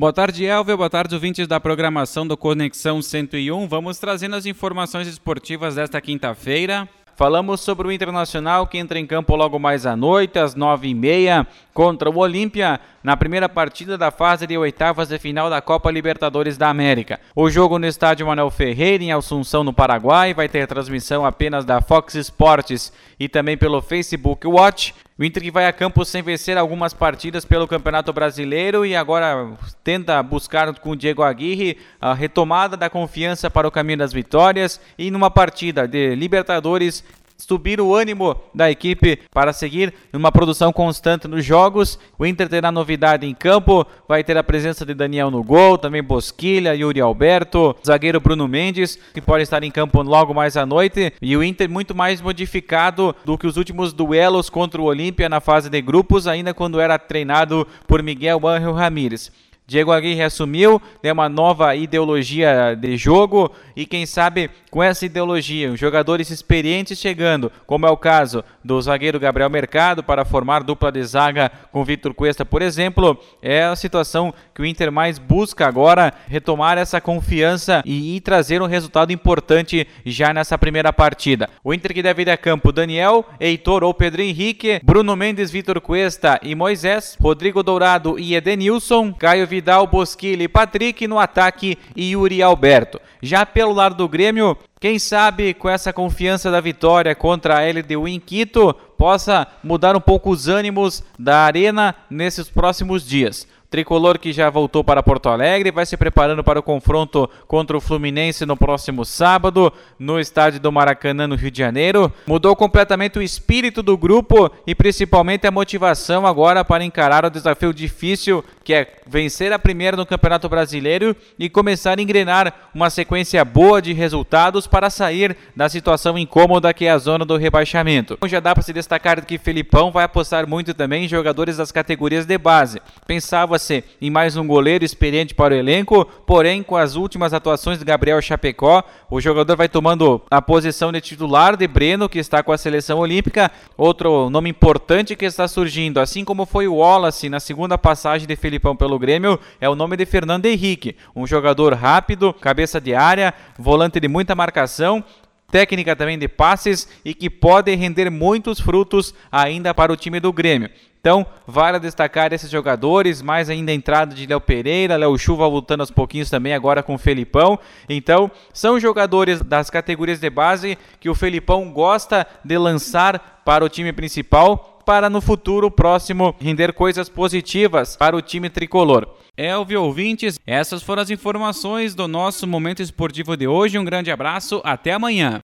Boa tarde, Elvio. Boa tarde, ouvintes da programação do Conexão 101. Vamos trazendo as informações esportivas desta quinta-feira. Falamos sobre o Internacional que entra em campo logo mais à noite, às nove e meia, contra o Olímpia, na primeira partida da fase de oitavas de final da Copa Libertadores da América. O jogo no estádio Manuel Ferreira, em Assunção, no Paraguai, vai ter transmissão apenas da Fox Sports e também pelo Facebook Watch. O Inter que vai a campo sem vencer algumas partidas pelo Campeonato Brasileiro e agora tenta buscar com o Diego Aguirre a retomada da confiança para o caminho das vitórias. E numa partida de Libertadores subir o ânimo da equipe para seguir numa produção constante nos jogos. O Inter terá novidade em campo, vai ter a presença de Daniel no gol, também Bosquilha, Yuri Alberto, zagueiro Bruno Mendes, que pode estar em campo logo mais à noite, e o Inter muito mais modificado do que os últimos duelos contra o Olímpia na fase de grupos, ainda quando era treinado por Miguel Ángel Ramírez. Diego Aguirre assumiu, tem uma nova ideologia de jogo e quem sabe com essa ideologia, jogadores experientes chegando, como é o caso do zagueiro Gabriel Mercado para formar dupla de zaga com Vitor Cuesta, por exemplo, é a situação que o Inter mais busca agora, retomar essa confiança e, trazer um resultado importante já nessa primeira partida. O Inter que deve ir a campo Daniel, Heitor ou Pedro Henrique, Bruno Mendes, Vitor Cuesta e Moisés, Rodrigo Dourado e Edenilson, Caio Vidal Vidal, Bosquilha e Patrick no ataque e Yuri Alberto. Já pelo lado do Grêmio, quem sabe com essa confiança da vitória contra a LDU em Quito possa mudar um pouco os ânimos da arena nesses próximos dias. Tricolor que já voltou para Porto Alegre, vai se preparando para o confronto contra o Fluminense no próximo sábado, no estádio do Maracanã, no Rio de Janeiro. Mudou completamente o espírito do grupo e principalmente a motivação agora para encarar o desafio difícil que é vencer a primeira no Campeonato Brasileiro e começar a engrenar uma sequência boa de resultados para sair da situação incômoda que é a zona do rebaixamento. Já dá para se destacar que Felipão vai apostar muito também em jogadores das categorias de base. Pensava se em mais um goleiro experiente para o elenco, porém, com as últimas atuações de Gabriel Chapecó, o jogador vai tomando a posição de titular de Breno, que está com a seleção olímpica. Outro nome importante que está surgindo, assim como foi o Wallace na segunda passagem de Felipão pelo Grêmio, é o nome de Fernando Henrique, um jogador rápido, cabeça de área, volante de muita marcação técnica também de passes e que pode render muitos frutos ainda para o time do Grêmio. Então, vale destacar esses jogadores, mais ainda a entrada de Léo Pereira, Léo Chuva voltando aos pouquinhos também agora com o Felipão. Então, são jogadores das categorias de base que o Felipão gosta de lançar para o time principal para no futuro próximo render coisas positivas para o time tricolor. Elvio ouvintes, essas foram as informações do nosso momento esportivo de hoje. Um grande abraço, até amanhã.